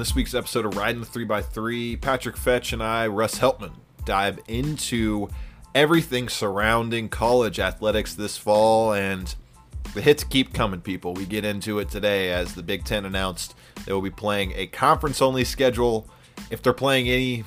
this week's episode of Riding the 3x3, Patrick Fetch and I, Russ Heltman, dive into everything surrounding college athletics this fall, and the hits keep coming, people. We get into it today as the Big Ten announced they will be playing a conference only schedule if they're playing any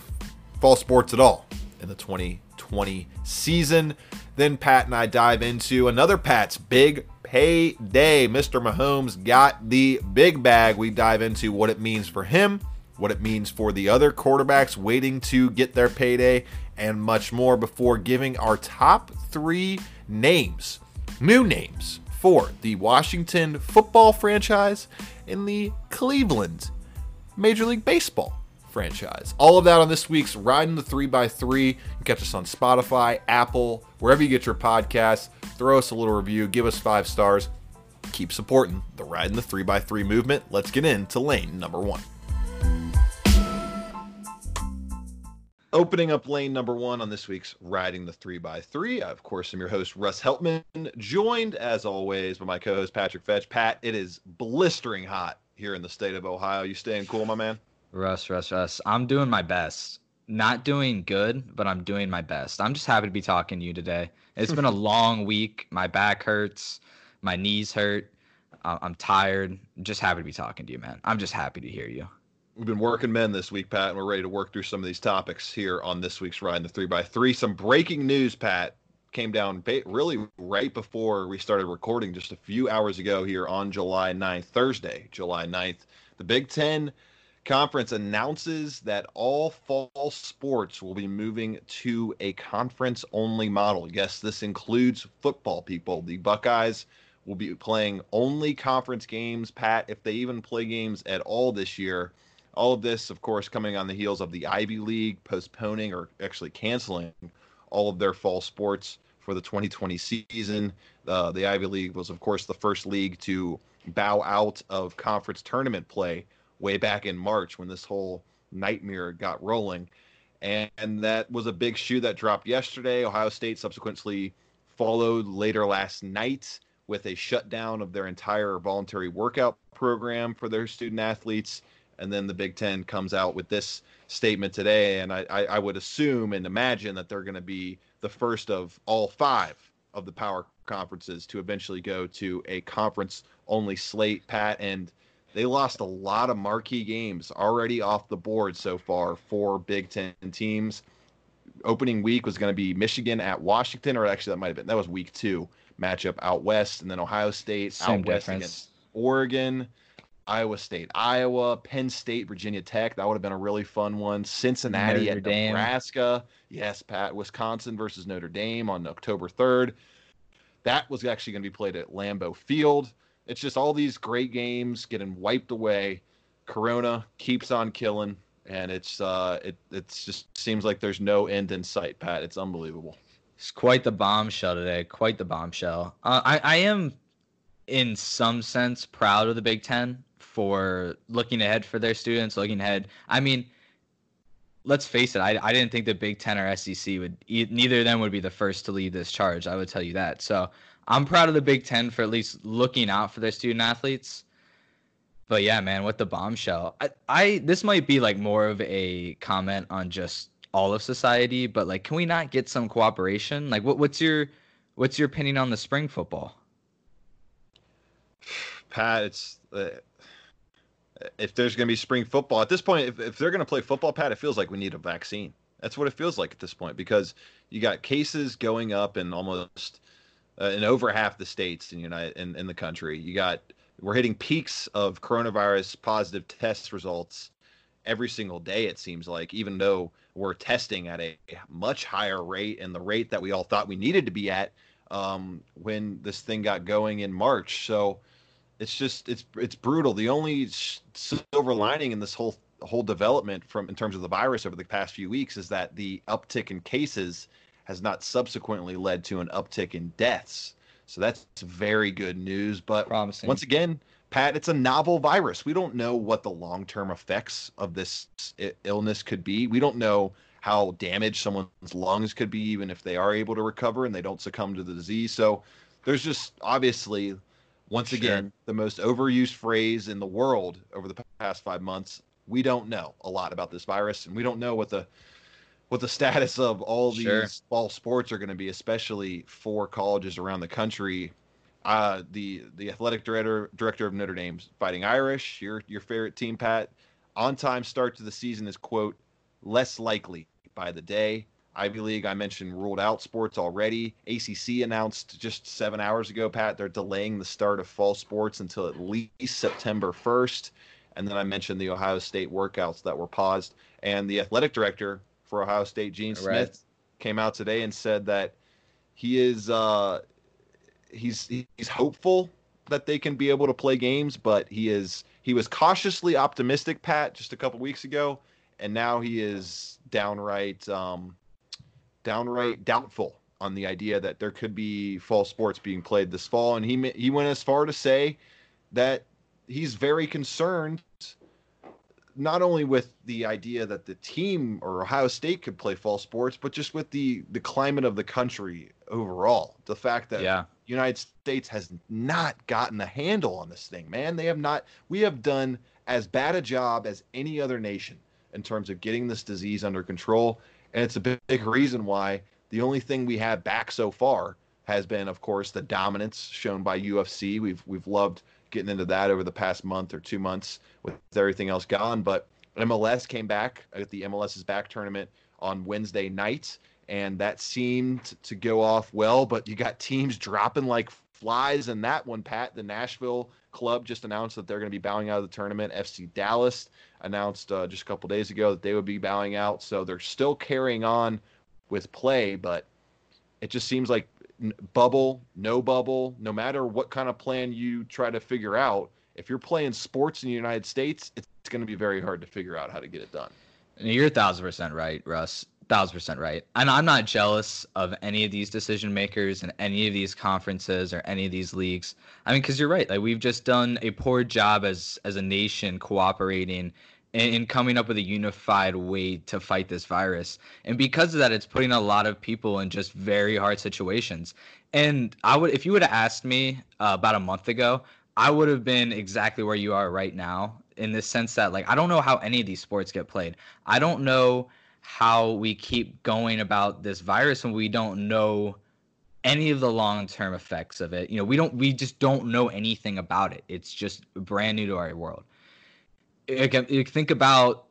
fall sports at all in the 2020 season. Then Pat and I dive into another Pat's big payday. Mr. Mahomes got the big bag. We dive into what it means for him, what it means for the other quarterbacks waiting to get their payday, and much more before giving our top three names, new names for the Washington football franchise and the Cleveland Major League Baseball franchise. All of that on this week's Riding the 3x3. You can catch us on Spotify, Apple, wherever you get your podcasts. Throw us a little review, give us five stars. Keep supporting the Riding the 3x3 movement. Let's get into lane number one. Opening up lane number one on this week's Riding the 3x3. I, of course, am your host, Russ Heltman, joined as always by my co host, Patrick Fetch. Pat, it is blistering hot here in the state of Ohio. You staying cool, my man? Russ, Russ, Russ. I'm doing my best. Not doing good, but I'm doing my best. I'm just happy to be talking to you today. It's been a long week. My back hurts. My knees hurt. I'm tired. Just happy to be talking to you, man. I'm just happy to hear you. We've been working men this week, Pat, and we're ready to work through some of these topics here on this week's Ride in the 3x3. Some breaking news, Pat, came down really right before we started recording just a few hours ago here on July 9th, Thursday, July 9th. The Big Ten conference announces that all fall sports will be moving to a conference only model. Yes, this includes football people. The Buckeyes will be playing only conference games, Pat, if they even play games at all this year. All of this, of course, coming on the heels of the Ivy League postponing or actually canceling all of their fall sports for the 2020 season. Uh, the Ivy League was, of course, the first league to bow out of conference tournament play way back in March when this whole nightmare got rolling. And, and that was a big shoe that dropped yesterday. Ohio State subsequently followed later last night with a shutdown of their entire voluntary workout program for their student athletes. And then the Big Ten comes out with this statement today. And I, I, I would assume and imagine that they're going to be the first of all five of the power conferences to eventually go to a conference only slate, Pat. And they lost a lot of marquee games already off the board so far for Big Ten teams. Opening week was going to be Michigan at Washington, or actually that might have been that was week two matchup out west, and then Ohio State Same out west difference. against Oregon, Iowa State, Iowa, Penn State, Virginia Tech. That would have been a really fun one. Cincinnati Notre at Dame. Nebraska. Yes, Pat. Wisconsin versus Notre Dame on October third. That was actually going to be played at Lambeau Field. It's just all these great games getting wiped away. Corona keeps on killing, and it's uh, it it's just seems like there's no end in sight, Pat. It's unbelievable. It's quite the bombshell today. Quite the bombshell. Uh, I, I am, in some sense, proud of the Big Ten for looking ahead for their students, looking ahead. I mean, let's face it. I, I didn't think the Big Ten or SEC would. Neither of them would be the first to lead this charge. I would tell you that. So I'm proud of the Big Ten for at least looking out for their student athletes. But yeah, man, what the bombshell. I, I this might be like more of a comment on just all of society, but like, can we not get some cooperation? Like, what what's your what's your opinion on the spring football? Pat, it's uh, if there's going to be spring football at this point, if, if they're going to play football, Pat, it feels like we need a vaccine. That's what it feels like at this point because you got cases going up in almost uh, in over half the states in United in, in the country. You got we're hitting peaks of coronavirus positive test results every single day. It seems like even though we're testing at a much higher rate and the rate that we all thought we needed to be at um, when this thing got going in March. So it's just it's it's brutal. The only silver lining in this whole whole development from in terms of the virus over the past few weeks is that the uptick in cases has not subsequently led to an uptick in deaths. So that's very good news. But Promising. once again, Pat, it's a novel virus. We don't know what the long term effects of this illness could be. We don't know how damaged someone's lungs could be, even if they are able to recover and they don't succumb to the disease. So there's just obviously, once Sure. again, the most overused phrase in the world over the past five months we don't know a lot about this virus, and we don't know what the what the status of all these sure. fall sports are going to be, especially for colleges around the country. Uh, the the athletic director director of Notre Dame's Fighting Irish, your your favorite team, Pat. On time start to the season is quote less likely by the day. Ivy League, I mentioned, ruled out sports already. ACC announced just seven hours ago, Pat, they're delaying the start of fall sports until at least September 1st. And then I mentioned the Ohio State workouts that were paused. And the athletic director for Ohio State, Gene Smith, right. came out today and said that he is uh, he's he's hopeful that they can be able to play games, but he is he was cautiously optimistic, Pat, just a couple weeks ago, and now he is downright um, downright doubtful on the idea that there could be fall sports being played this fall, and he he went as far to say that he's very concerned not only with the idea that the team or Ohio State could play fall sports, but just with the the climate of the country overall. The fact that yeah. United States has not gotten a handle on this thing, man. They have not. We have done as bad a job as any other nation in terms of getting this disease under control, and it's a big, big reason why the only thing we have back so far has been, of course, the dominance shown by UFC. We've we've loved getting into that over the past month or two months with everything else gone. But MLS came back at the MLS's back tournament on Wednesday night, and that seemed to go off well. But you got teams dropping like flies in that one, Pat. The Nashville club just announced that they're going to be bowing out of the tournament. FC Dallas announced uh, just a couple days ago that they would be bowing out. So they're still carrying on with play, but it just seems like bubble, no bubble, no matter what kind of plan you try to figure out, if you're playing sports in the United States, it's, going to be very hard to figure out how to get it done. You're a thousand percent right, Russ. Thousand percent right. And I'm not jealous of any of these decision makers and any of these conferences or any of these leagues. I mean, because you're right. Like we've just done a poor job as as a nation cooperating and, coming up with a unified way to fight this virus. And because of that, it's putting a lot of people in just very hard situations. And I would, if you would have asked me uh, about a month ago, I would have been exactly where you are right now in the sense that, like, I don't know how any of these sports get played. I don't know how we keep going about this virus and we don't know any of the long-term effects of it. You know, we don't we just don't know anything about it. It's just brand new to our world again, you think about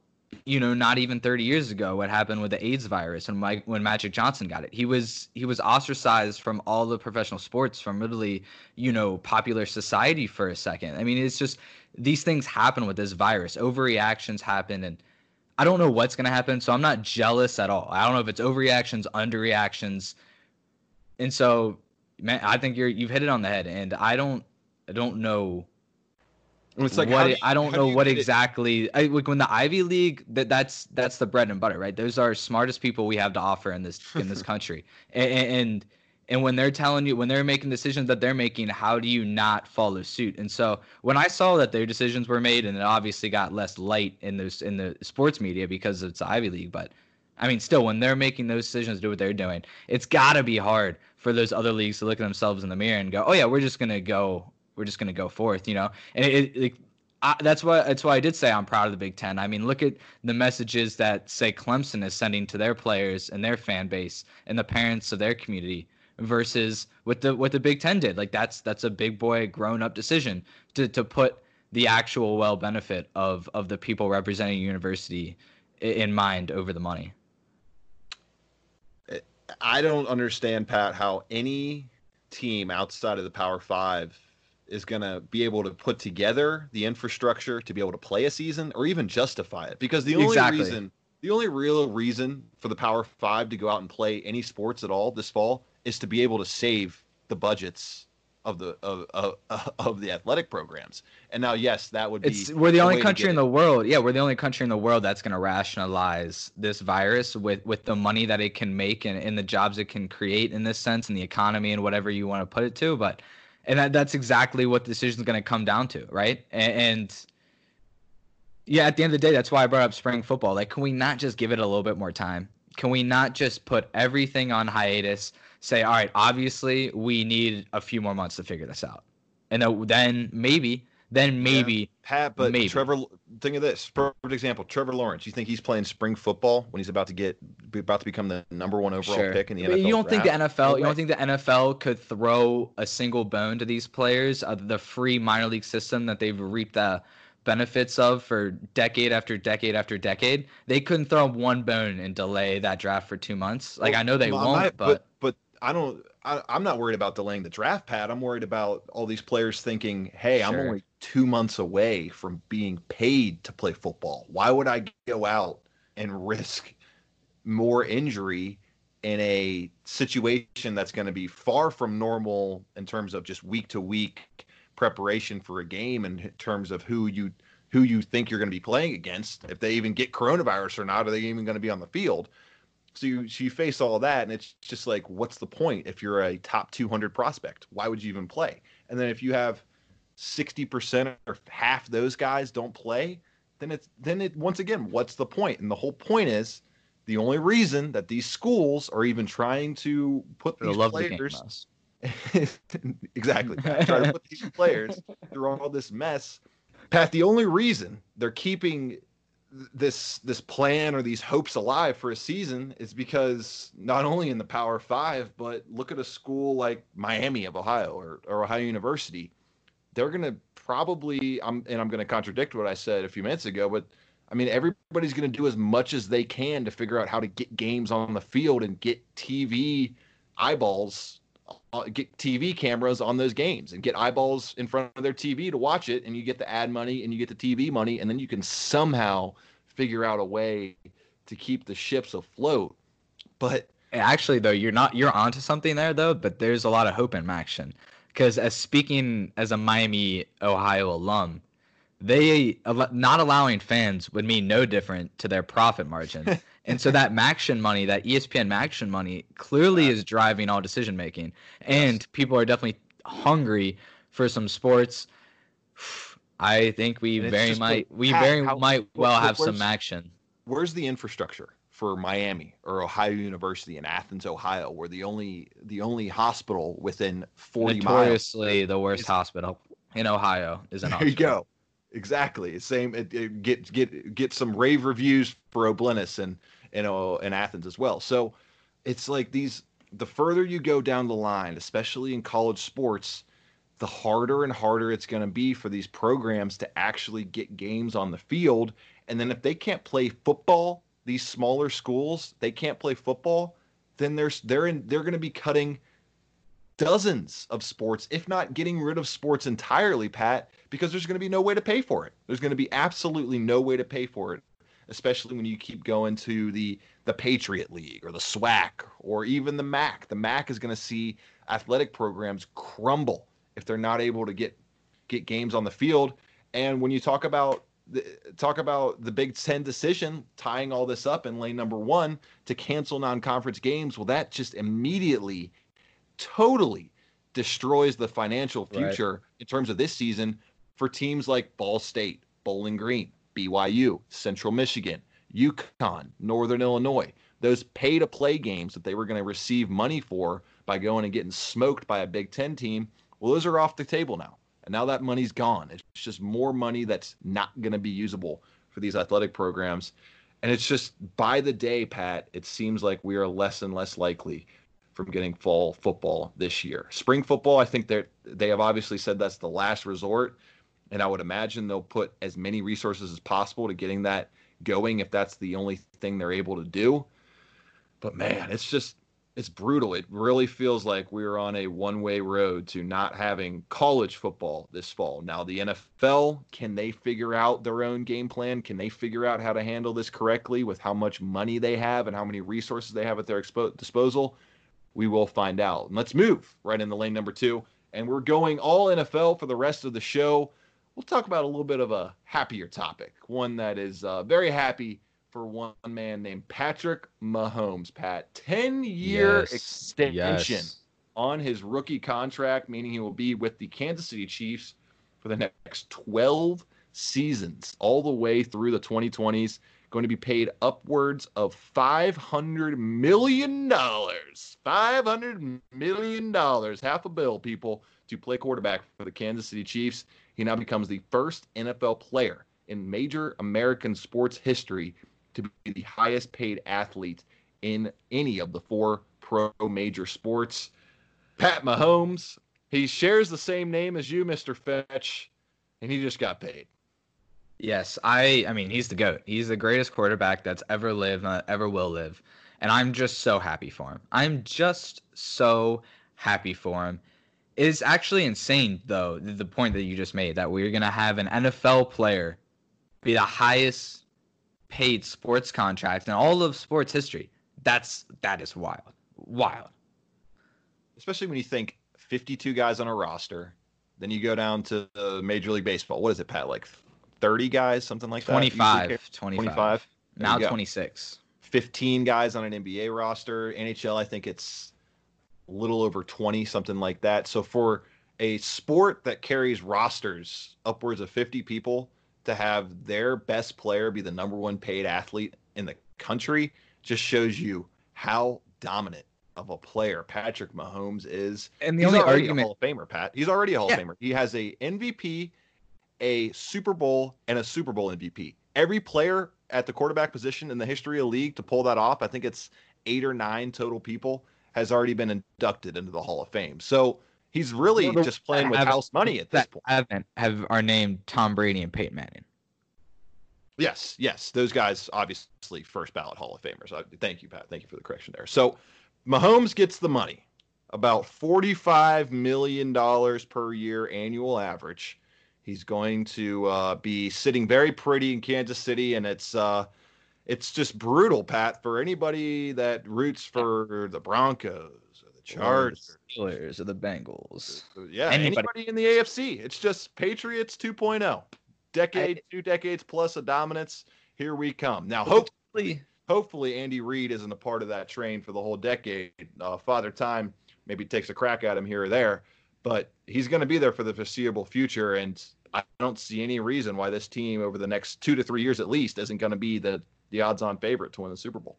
you know not even 30 years ago what happened with the AIDS virus and Mike when Magic Johnson got it. He was he was ostracized from all the professional sports from literally you know popular society for a second. I mean it's just these things happen with this virus. Overreactions happen and I don't know what's going to happen so I'm not jealous at all. I don't know if it's overreactions, underreactions. And so man I think you're you've hit it on the head and I don't I don't know it's like what I don't know do what exactly. I, like when the Ivy League, that that's that's the bread and butter, right? Those are smartest people we have to offer in this in this country, and, and and when they're telling you when they're making decisions that they're making, how do you not follow suit? And so when I saw that their decisions were made, and it obviously got less light in those in the sports media because it's the Ivy League, but I mean, still, when they're making those decisions, do what they're doing, it's got to be hard for those other leagues to look at themselves in the mirror and go, "Oh yeah, we're just gonna go we're just going to go forth, you know. And it, it I, that's why that's why I did say I'm proud of the Big Ten. I mean, look at the messages that say Clemson is sending to their players and their fan base and the parents of their community versus what the what the Big Ten did. Like that's that's a big boy grown up decision to to put the actual well benefit of of the people representing university in mind over the money. I don't understand, Pat, how any team outside of the Power Five is going to be able to put together the infrastructure to be able to play a season or even justify it because the only exactly. reason the only real reason for the power 5 to go out and play any sports at all this fall is to be able to save the budgets of the of, of, of the athletic programs. And now, yes, that would be. It's, we're the only country in the world. Yeah, we're the only country in the world that's going to rationalize this virus with with the money that it can make and, and the jobs it can create in this sense, and the economy and whatever you want to put it to. But and that, that's exactly what the decision is going to come down to, right? And, and, yeah, at the end of the day, that's why I brought up spring football. Like, can we not just give it a little bit more time? Can we not just put everything on hiatus? Say, all right, obviously we need a few more months to figure this out, and then maybe then maybe yeah, Pat. But maybe. Trevor, think of this perfect example. Trevor Lawrence. You think he's playing spring football when he's about to get about to become the number one overall sure. pick in the NFL? You don't draft? think the NFL? You don't think the NFL could throw a single bone to these players? Uh, the free minor league system that they've reaped the benefits of for decade after decade after decade. They couldn't throw one bone and delay that draft for two months. Like well, I know they won't, but, but but I don't. I, am not worried about delaying the draft, Pat. I'm worried about all these players thinking, "Hey, sure. I'm only two months away from being paid to play football. Why would I go out and risk more injury in a situation that's going to be far from normal in terms of just week to week preparation for a game and in terms of who you who you think you're going to be playing against. If they even get coronavirus or not, are they even going to be on the field? So you, so you face all that, and it's just like, what's the point if you're a top 200 prospect? Why would you even play? And then if you have 60% or half those guys don't play, then it's then it once again, what's the point? And the whole point is the only reason that these schools are even trying to put these players exactly try to put these players through all this mess. Pat, the only reason they're keeping this this plan or these hopes alive for a season is because not only in the Power Five, but look at a school like Miami of Ohio or, or Ohio University. They're going to probably I'm and I'm going to contradict what I said a few minutes ago, but I mean everybody's going to do as much as they can to figure out how to get games on the field and get TV eyeballs Uh, get TV cameras on those games and get eyeballs in front of their TV to watch it and you get the ad money and you get the TV money and then you can somehow figure out a way to keep the ships afloat. But actually though you're not you're onto something there though, but there's a lot of hope in action because as speaking as a Miami, Ohio alum, they not allowing fans would mean no different to their profit margin. and so that MACtion money, that ESPN MACtion money, clearly is driving all decision making. And people are definitely hungry for some sports. I think we very might we how, very how, might well have some action. Where's the infrastructure? for Miami or Ohio University in Athens, Ohio, where the only the only hospital within 40 Notoriously miles the worst hospital in Ohio is an There you go. Exactly. Same. It, it, get get get some rave reviews for O'Bleness and you uh, know in Athens as well. So it's like these. The further you go down the line, especially in college sports, the harder and harder it's going to be for these programs to actually get games on the field. And then if they can't play football these smaller schools they can't play football, then there's they're in they're going to be cutting dozens of sports, if not getting rid of sports entirely, Pat, because there's going to be no way to pay for it. There's going to be absolutely no way to pay for it, especially when you keep going to the the Patriot League or the SWAC or even the MAC. The MAC is going to see athletic programs crumble if they're not able to get get games on the field. And when you talk about the, talk about the Big Ten decision tying all this up in lane number one to cancel non-conference games. Well, that just immediately, totally destroys the financial future right. in terms of this season for teams like Ball State, Bowling Green, BYU, Central Michigan, UConn, Northern Illinois. Those pay-to-play games that they were going to receive money for by going and getting smoked by a Big Ten team. Well, those are off the table now. And now that money's gone. It's just more money that's not going to be usable for these athletic programs. And it's just by the day, Pat, it seems like we are less and less likely from getting fall football this year. Spring football, I think they they have obviously said that's the last resort, and I would imagine they'll put as many resources as possible to getting that going if that's the only thing they're able to do. But man, it's just it's brutal. It really feels like we're on a one-way road to not having college football this fall. Now, the NFL, can they figure out their own game plan? Can they figure out how to handle this correctly with how much money they have and how many resources they have at their expo- disposal? We will find out. And let's move right in the lane number two. And we're going all NFL for the rest of the show. We'll talk about a little bit of a happier topic, one that is uh, very happy for one man named Patrick Mahomes, Pat. 10 year yes. extension yes. on his rookie contract, meaning he will be with the Kansas City Chiefs for the next 12 seasons, all the way through the 2020s. going to be paid upwards of $500 million. $500 million, half a bill, people, to play quarterback for the Kansas City Chiefs. He now becomes the first NFL player in major American sports history to be the highest paid athlete in any of the four pro major sports. Pat Mahomes, he shares the same name as you, Mr. Fetch, and he just got paid. Yes, I I mean he's the goat. He's the greatest quarterback that's ever lived, uh, ever will live. And I'm just so happy for him. I'm just so happy for him. It's actually insane though, the point that you just made that we're going to have an NFL player be the highest paid sports contract in all of sports history. That's that is wild. Wild. Especially when you think 52 guys on a roster, then you go down to the Major League Baseball. What is it, Pat? Like 30 guys, something like 25, that? 25. 25. Now 26. 15 guys on an NBA roster. NHL, I think it's little over 20, something like that. So for a sport that carries rosters upwards of 50 people to have their best player be the number one paid athlete in the country just shows you how dominant of a player Patrick Mahomes is. And the He's only argument, a Hall of Famer, Pat. He's already a Hall yeah. of Famer. He has a MVP a Super Bowl and a Super Bowl MVP. Every player at the quarterback position in the history of the league to pull that off, I think it's eight or nine total people, has already been inducted into the Hall of Fame. So he's really well, just playing with house money at this point. Haven't have are named Tom Brady and Peyton Manning. Yes, yes, those guys obviously first ballot Hall of Famers. I, thank you, Pat. Thank you for the correction there. So Mahomes gets the money, about forty-five million dollars per year annual average. He's going to uh, be sitting very pretty in Kansas City, and it's uh, it's just brutal, Pat, for anybody that roots for the Broncos or the Chargers, or the Steelers, or the Bengals. Yeah, anybody. anybody in the AFC. It's just Patriots 2.0, decade, I, two decades plus of dominance. Here we come. Now, hopefully, hopefully Andy Reid isn't a part of that train for the whole decade. Uh, Father Time maybe takes a crack at him here or there but he's going to be there for the foreseeable future. And I don't see any reason why this team over the next two to three years at least isn't going to be the, the odds on favorite to win the Super Bowl.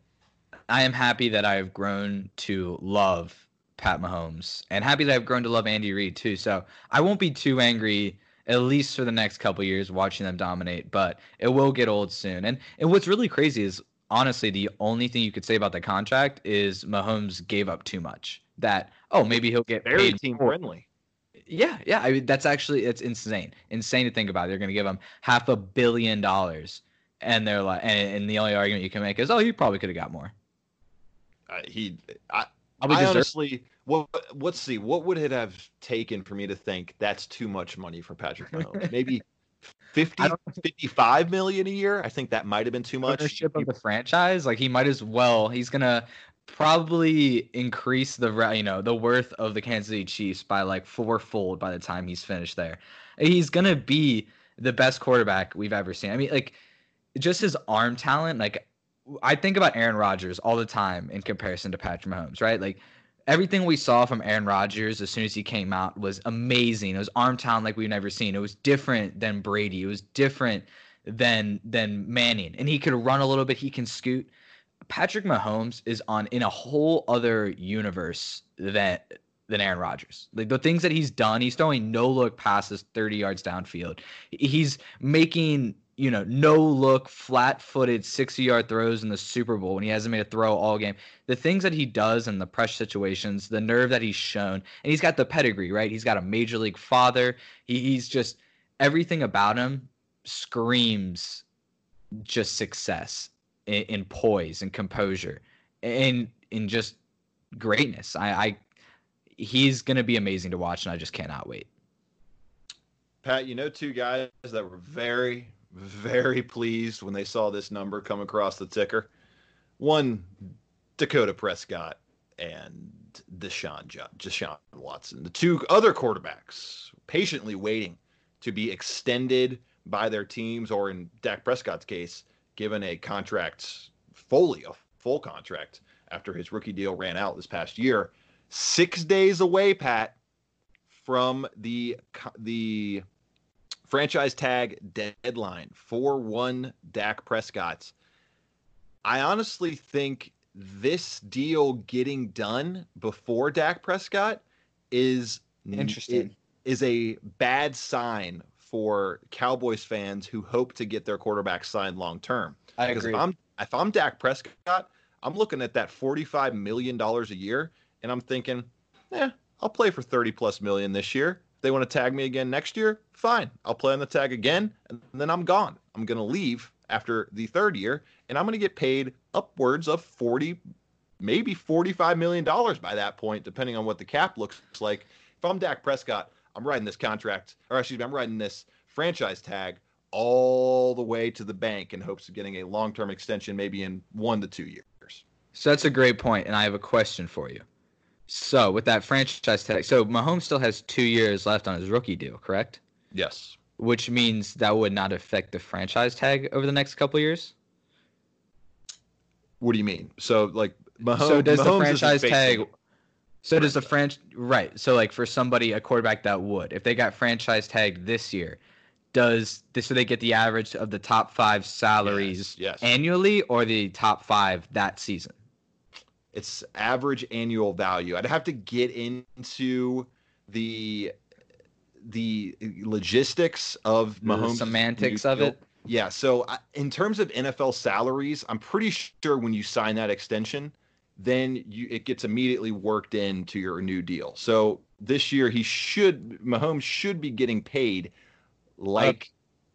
I am happy that I've grown to love Pat Mahomes and happy that I've grown to love Andy Reid too. So I won't be too angry at least for the next couple years watching them dominate, but it will get old soon. And and what's really crazy is honestly the only thing you could say about the contract is Mahomes gave up too much. That oh maybe he'll get very paid team friendly. Yeah, yeah. I mean, that's actually it's insane. Insane to think about. They're going to give him half a billion dollars, and they're like, and, and the only argument you can make is, oh, he probably could have got more. Uh, he, I, I honestly, what, let's see, what would it have taken for me to think that's too much money for Patrick Mahomes? Maybe 50, 55 million a year. I think that might have been too much. Ownership of the franchise, like he might as well. He's gonna probably increase the you know the worth of the Kansas City Chiefs by like fourfold by the time he's finished there. He's gonna be the best quarterback we've ever seen. I mean, like just his arm talent. Like I think about Aaron Rodgers all the time in comparison to Patrick Mahomes, right? Like everything we saw from Aaron Rodgers as soon as he came out was amazing. It was arm talent like we've never seen. It was different than Brady. It was different than than Manning, and he could run a little bit. He can scoot. Patrick Mahomes is on in a whole other universe than than Aaron Rodgers. Like the things that he's done, he's throwing no look passes 30 yards downfield. He's making, you know, no look flat footed 60 yard throws in the Super Bowl when he hasn't made a throw all game. The things that he does in the pressure situations, the nerve that he's shown, and he's got the pedigree, right? He's got a major league father. He, he's just everything about him screams just success in, in poise and composure and in just greatness. I, I he's going to be amazing to watch, and I just cannot wait. Pat, you know, two guys that were very, very pleased when they saw this number come across the ticker. One, Dakota Prescott and Deshaun, Deshaun Watson. The two other quarterbacks patiently waiting to be extended by their teams, or in Dak Prescott's case, given a contract fully a full contract after his rookie deal ran out this past year. Six days away, Pat, from the the franchise tag deadline for one Dak Prescott. I honestly think this deal getting done before Dak Prescott is interesting. Is a bad sign for Cowboys fans who hope to get their quarterback signed long term. I agree. If I'm if I'm Dak Prescott, I'm looking at that 45 million dollars a year, and I'm thinking, yeah, I'll play for 30 plus million this year. They want to tag me again next year, fine. I'll play on the tag again, and then I'm gone. I'm gonna leave after the third year, and I'm gonna get paid upwards of 40, maybe 45 million dollars by that point, depending on what the cap looks like. If I'm Dak Prescott, I'm writing this contract, or excuse me, I'm writing this franchise tag all the way to the bank in hopes of getting a long term extension, maybe in one to two years. So that's a great point, and I have a question for you. So with that franchise tag, so Mahomes still has two years left on his rookie deal, correct? Yes. Which means that would not affect the franchise tag over the next couple years. What do you mean? So like Mahomes, so does Mahomes the franchise tag? So does the franchise right? So like for somebody, a quarterback that would, if they got franchise tagged this year, does this so they get the average of the top five salaries yes, yes. annually or the top five that season? It's average annual value. I'd have to get into the the logistics of Mahomes, the semantics of it. Yeah. So in terms of NFL salaries, I'm pretty sure when you sign that extension, then you it gets immediately worked into your new deal. So this year he should Mahomes should be getting paid like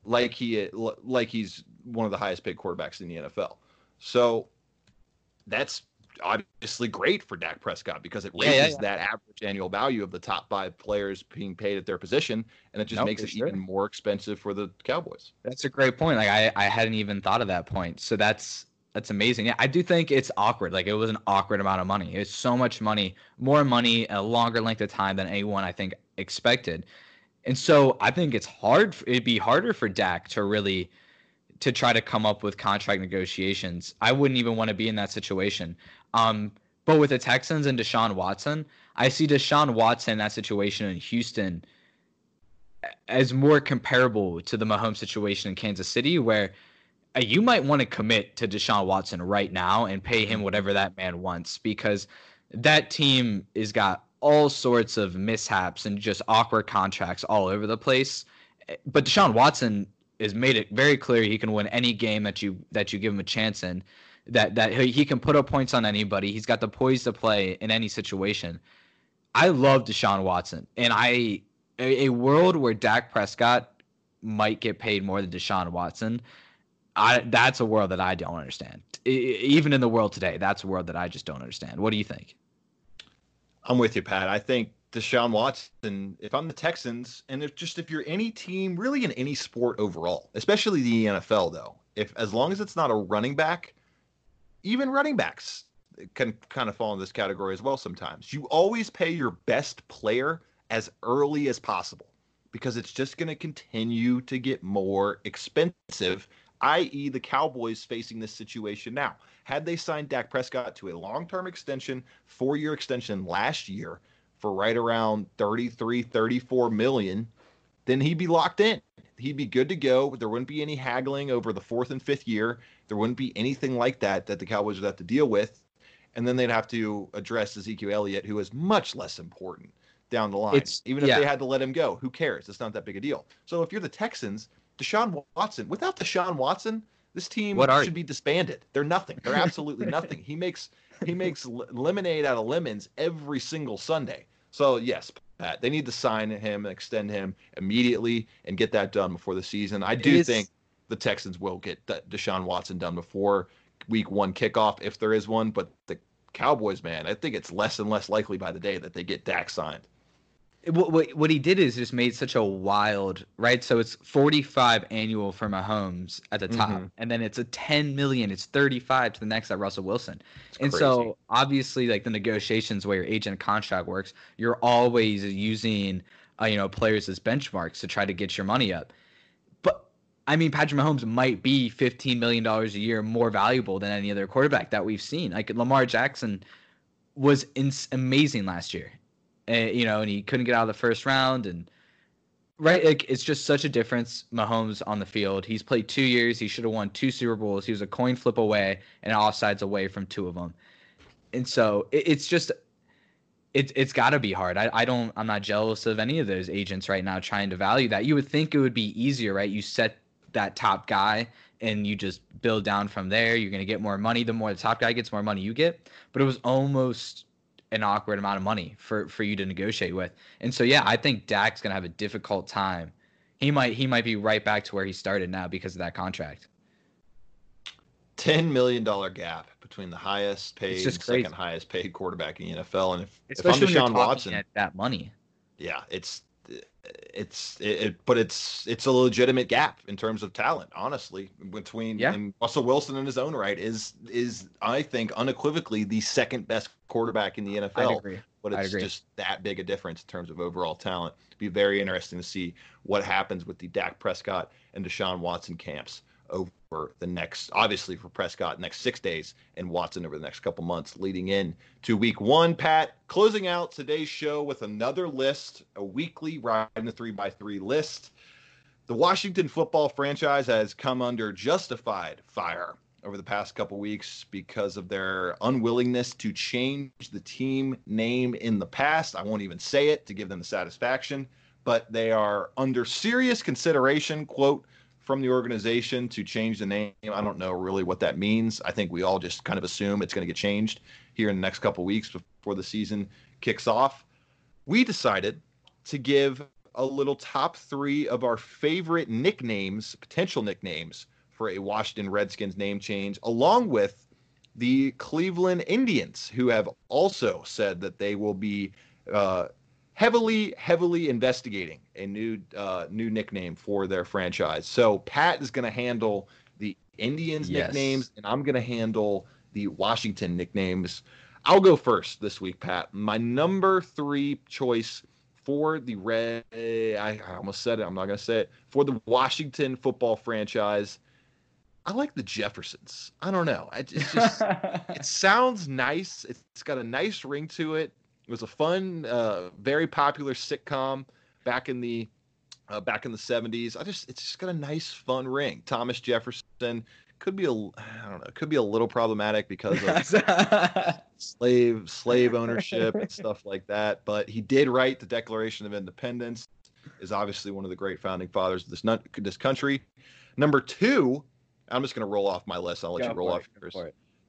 uh, like he like he's one of the highest paid quarterbacks in the NFL. So that's obviously great for Dak Prescott because it raises yeah, yeah, yeah. that average annual value of the top five players being paid at their position, and it just makes it sure. even more expensive for the Cowboys. That's a great point. Like I, I hadn't even thought of that point. So that's that's amazing. Yeah, I do think it's awkward. Like it was an awkward amount of money. It's so much money, more money, a longer length of time than anyone I think expected. And so I think it's hard. It'd be harder for Dak to really to try to come up with contract negotiations. I wouldn't even want to be in that situation. Um, but with the Texans and Deshaun Watson, I see Deshaun Watson in that situation in Houston as more comparable to the Mahomes situation in Kansas City, where uh, you might want to commit to Deshaun Watson right now and pay him whatever that man wants because that team has got all sorts of mishaps and just awkward contracts all over the place. But Deshaun Watson has made it very clear he can win any game that you that you give him a chance in. That that he can put up points on anybody. He's got the poise to play in any situation. I love Deshaun Watson, and I a, a world where Dak Prescott might get paid more than Deshaun Watson I, that's a world that I don't understand. even in the world today, that's a world that I just don't understand. What do you think? I'm with you, Pat. I think Deshaun Watson, if I'm the Texans, and if just if you're any team, really in any sport overall, especially the NFL, though, if as long as it's not a running back, even running backs can kind of fall in this category as well sometimes. You always pay your best player as early as possible because it's just going to continue to get more expensive i.e., the Cowboys facing this situation now. Had they signed Dak Prescott to a long term extension, four year extension last year for right around 33, 34 million, then he'd be locked in. He'd be good to go. There wouldn't be any haggling over the fourth and fifth year. There wouldn't be anything like that that the Cowboys would have to deal with. And then they'd have to address Ezekiel Elliott, who is much less important down the line. It's, Even if yeah. they had to let him go, who cares? It's not that big a deal. So if you're the Texans, Deshaun Watson. Without Deshaun Watson, this team what should you? be disbanded. They're nothing. They're absolutely nothing. He makes he makes lemonade out of lemons every single Sunday. So yes, Pat, they need to sign him and extend him immediately and get that done before the season. I do think the Texans will get Deshaun Watson done before week one kickoff if there is one. But the Cowboys, man, I think it's less and less likely by the day that they get Dak signed what, what, what he did is just made such a wild right? So it's 45 annual for Mahomes at the top mm-hmm. and then it's a 10 million it's 35 to the next at Russell Wilson. It's and crazy. so obviously like the negotiations where your agent contract works you're always using uh, you know players as benchmarks to try to get your money up. But I mean Patrick Mahomes might be 15 million dollars a year more valuable than any other quarterback that we've seen. Like Lamar Jackson was in- amazing last year uh, you know, and he couldn't get out of the first round. And Right, like it's just such a difference. Mahomes on the field. He's played two years. He should have won two Super Bowls. He was a coin flip away and offsides away from two of them. And so it, it's just, it, it's got to be hard. I, I don't. I'm not jealous of any of those agents right now trying to value that. You would think it would be easier, right? You set that top guy and you just build down from there. You're gonna get more money. The more the top guy gets, more money you get. But it was almost an awkward amount of money for for you to negotiate with. And so yeah, I think Dak's gonna have a difficult time. He might he might be right back to where he started now because of that contract. Ten million dollar gap between the highest paid, and second highest paid quarterback in the NFL, and if, Especially if I'm Deshaun Watson, at that money, yeah, it's it's it, it, but it's it's a legitimate gap in terms of talent honestly between yeah. and Russell Wilson in his own right is is I think unequivocally the second best quarterback in the NFL but it's just that big a difference in terms of overall talent. It'd be very interesting to see what happens with the Dak Prescott and Deshaun Watson camps over the next, obviously for Prescott, next six days, and Watson over the next couple months leading in to week one. Pat, closing out today's show with another list, a weekly riding the three by three list. The Washington football franchise has come under justified fire over the past couple weeks because of their unwillingness to change the team name in the past. I won't even say it to give them the satisfaction, but they are under serious consideration, quote, from the organization to change the name. I don't know really what that means. I think we all just kind of assume it's going to get changed here in the next couple weeks before the season kicks off. We decided to give a little top three of our favorite nicknames, potential nicknames for a Washington Redskins name change, along with the Cleveland Indians, who have also said that they will be uh, heavily, heavily investigating a new uh, new nickname for their franchise. So Pat is going to handle the Indians yes. nicknames, and I'm going to handle the Washington nicknames. I'll go first this week, Pat. My number three choice for the red, I, I almost said it. I'm not going to say it for the Washington football franchise. I like the Jeffersons. I don't know. It, it's just it sounds nice. It's got a nice ring to it. It was a fun, uh, very popular sitcom back in the uh, back in the 70s. I just it's just got a nice fun ring. Thomas Jefferson could be a I don't know, could be a little problematic because of slave slave ownership and stuff like that, but he did write the Declaration of Independence. Is obviously one of the great founding fathers of this this country. Number 2, I'm just going to roll off my list. I'll let go you roll off yours.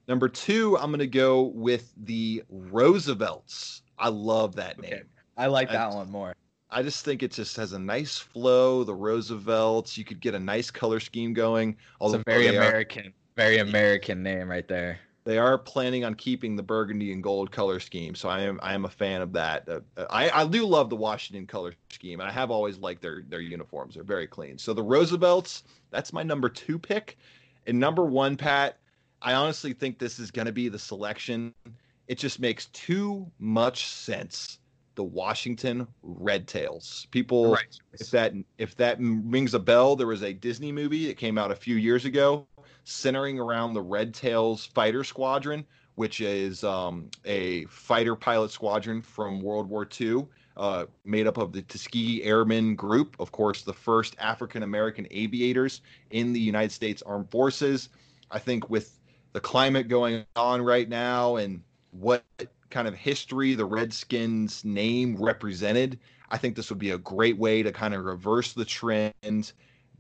Number 2, I'm going to go with the Roosevelts. I love that okay. name. I like that I, one more. I just think it just has a nice flow. The Roosevelts, you could get a nice color scheme going. It's a very American, are, very American name right there. They are planning on keeping the burgundy and gold color scheme, so I am I am a fan of that. Uh, I I do love the Washington color scheme, and I have always liked their their uniforms. They're very clean. So the Roosevelts, that's my number two pick, and number one, Pat. I honestly think this is going to be the selection it just makes too much sense. The Washington Red Tails. People, right. if that if that rings a bell, there was a Disney movie that came out a few years ago, centering around the Red Tails fighter squadron, which is um, a fighter pilot squadron from World War II, uh, made up of the Tuskegee Airmen Group, of course, the first African American aviators in the United States Armed Forces. I think with the climate going on right now and what kind of history the Redskins name represented, I think this would be a great way to kind of reverse the trend,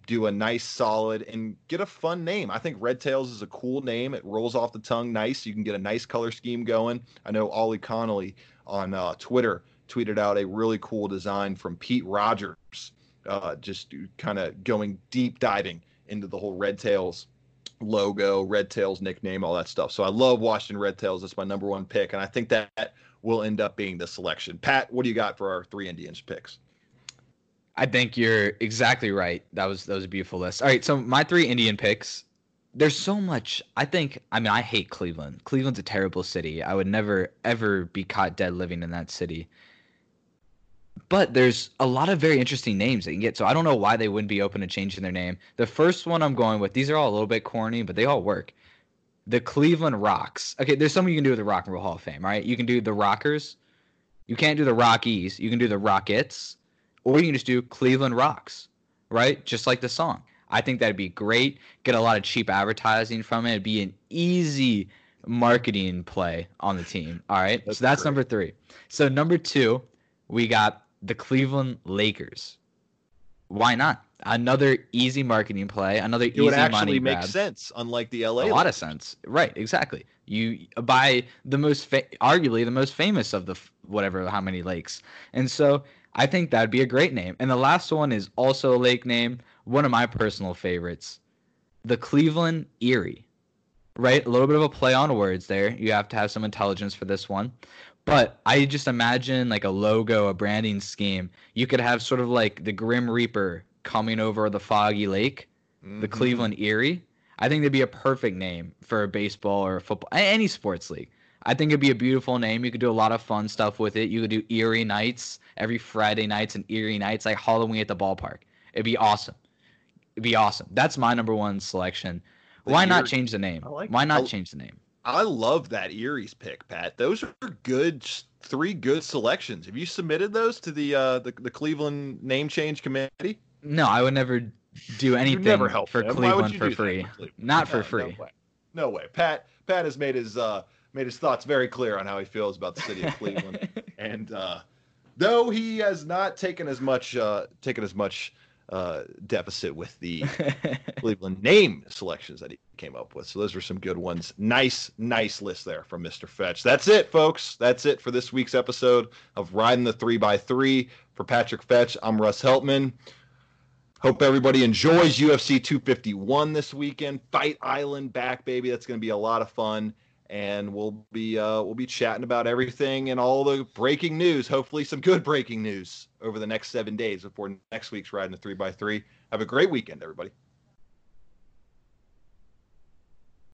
do a nice solid, and get a fun name. I think Red Tails is a cool name. It rolls off the tongue nice. You can get a nice color scheme going. I know Ollie Connolly on uh, Twitter tweeted out a really cool design from Pete Rogers, uh, just kind of going deep diving into the whole Red Tails logo, Red Tails nickname, all that stuff. So I love Washington Red Tails. That's my number one pick, and I think that will end up being the selection. Pat, what do you got for our three Indians picks? I think you're exactly right. That was that was a beautiful list. All right, so my three Indian picks. There's so much. I think. I mean, I hate Cleveland. Cleveland's a terrible city. I would never ever be caught dead living in that city but there's a lot of very interesting names they can get. So I don't know why they wouldn't be open to changing their name. The first one I'm going with, these are all a little bit corny, but they all work. The Cleveland Rocks. Okay, there's something you can do with the Rock and Roll Hall of Fame, right? You can do the Rockers. You can't do the Rockies. You can do the Rockets, or you can just do Cleveland Rocks, right? Just like the song. I think that'd be great. Get a lot of cheap advertising from it. It'd be an easy marketing play on the team. All right. That's so that's great. number three. So number two, we got the Cleveland Lakers. Why not? Another easy marketing play. Another it easy would actually make sense, unlike the LA. A lot of sense, right? Exactly. You buy the most, fa- arguably the most famous of the whatever how many lakes, and so I think that'd be a great name. And the last one is also a lake name, one of my personal favorites, the Cleveland Erie. Right, a little bit of a play on words there. You have to have some intelligence for this one. But I just imagine like a logo, a branding scheme. You could have sort of like the Grim Reaper coming over the foggy lake, mm-hmm. the Cleveland Erie. I think that'd be a perfect name for a baseball or a football, any sports league. I think it'd be a beautiful name. You could do a lot of fun stuff with it. You could do Erie nights every Friday nights and Erie nights, like Halloween at the ballpark. It'd be awesome. It'd be awesome. That's my number one selection. Why not change the name? Like Why not change the name? I love that Erie's pick, Pat. Those are good, three good selections. Have you submitted those to the uh, the, the Cleveland name change committee? No, I would never do anything never help for them. Cleveland for free. For Not for free. No way. no way. Pat Pat has made his uh, made his thoughts very clear on how he feels about the city of Cleveland, and uh, though he has not taken as much uh, taken as much uh, deficit with the Cleveland name selections that he came up with. So those are some good ones. Nice, nice list there from Mr. Fetch. That's it, folks. That's it for this week's episode of Riding the Three by Three. For Patrick Fetch, I'm Russ Heltman. Hope everybody enjoys UFC 251 this weekend. Fight Island back, baby. That's going to be a lot of fun and we'll be uh, we'll be chatting about everything and all the breaking news. Hopefully, some good breaking news over the next seven days before next week's riding the three by three. Have a great weekend, everybody.